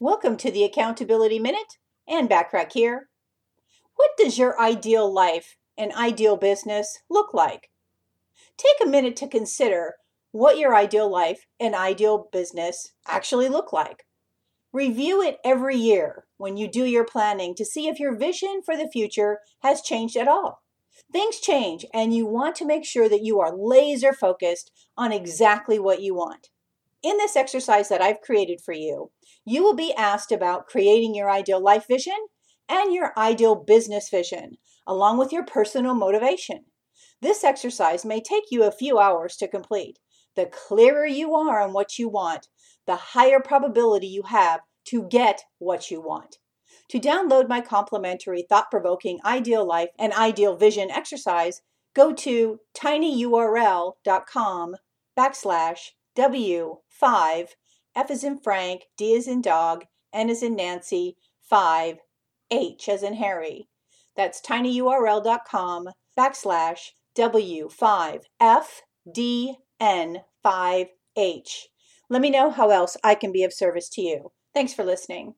Welcome to the Accountability Minute Ann Bachrach here. What does your ideal life and ideal business look like? Take a minute to consider what your ideal life and ideal business actually look like. Review it every year when you do your planning to see if your vision for the future has changed at all. Things change, and you want to make sure that you are laser focused on exactly what you want. In this exercise that I've created for you, you will be asked about creating your ideal life vision and your ideal business vision, along with your personal motivation. This exercise may take you a few hours to complete. The clearer you are on what you want, the higher probability you have to get what you want. To download my complimentary thought provoking ideal life and ideal vision exercise, go to tinyurl.com backslash W5, F is in Frank, D is in dog, N is in Nancy, 5, H as in Harry. That's tinyurl.com backslash W5, F, D, N, 5, H. Let me know how else I can be of service to you. Thanks for listening.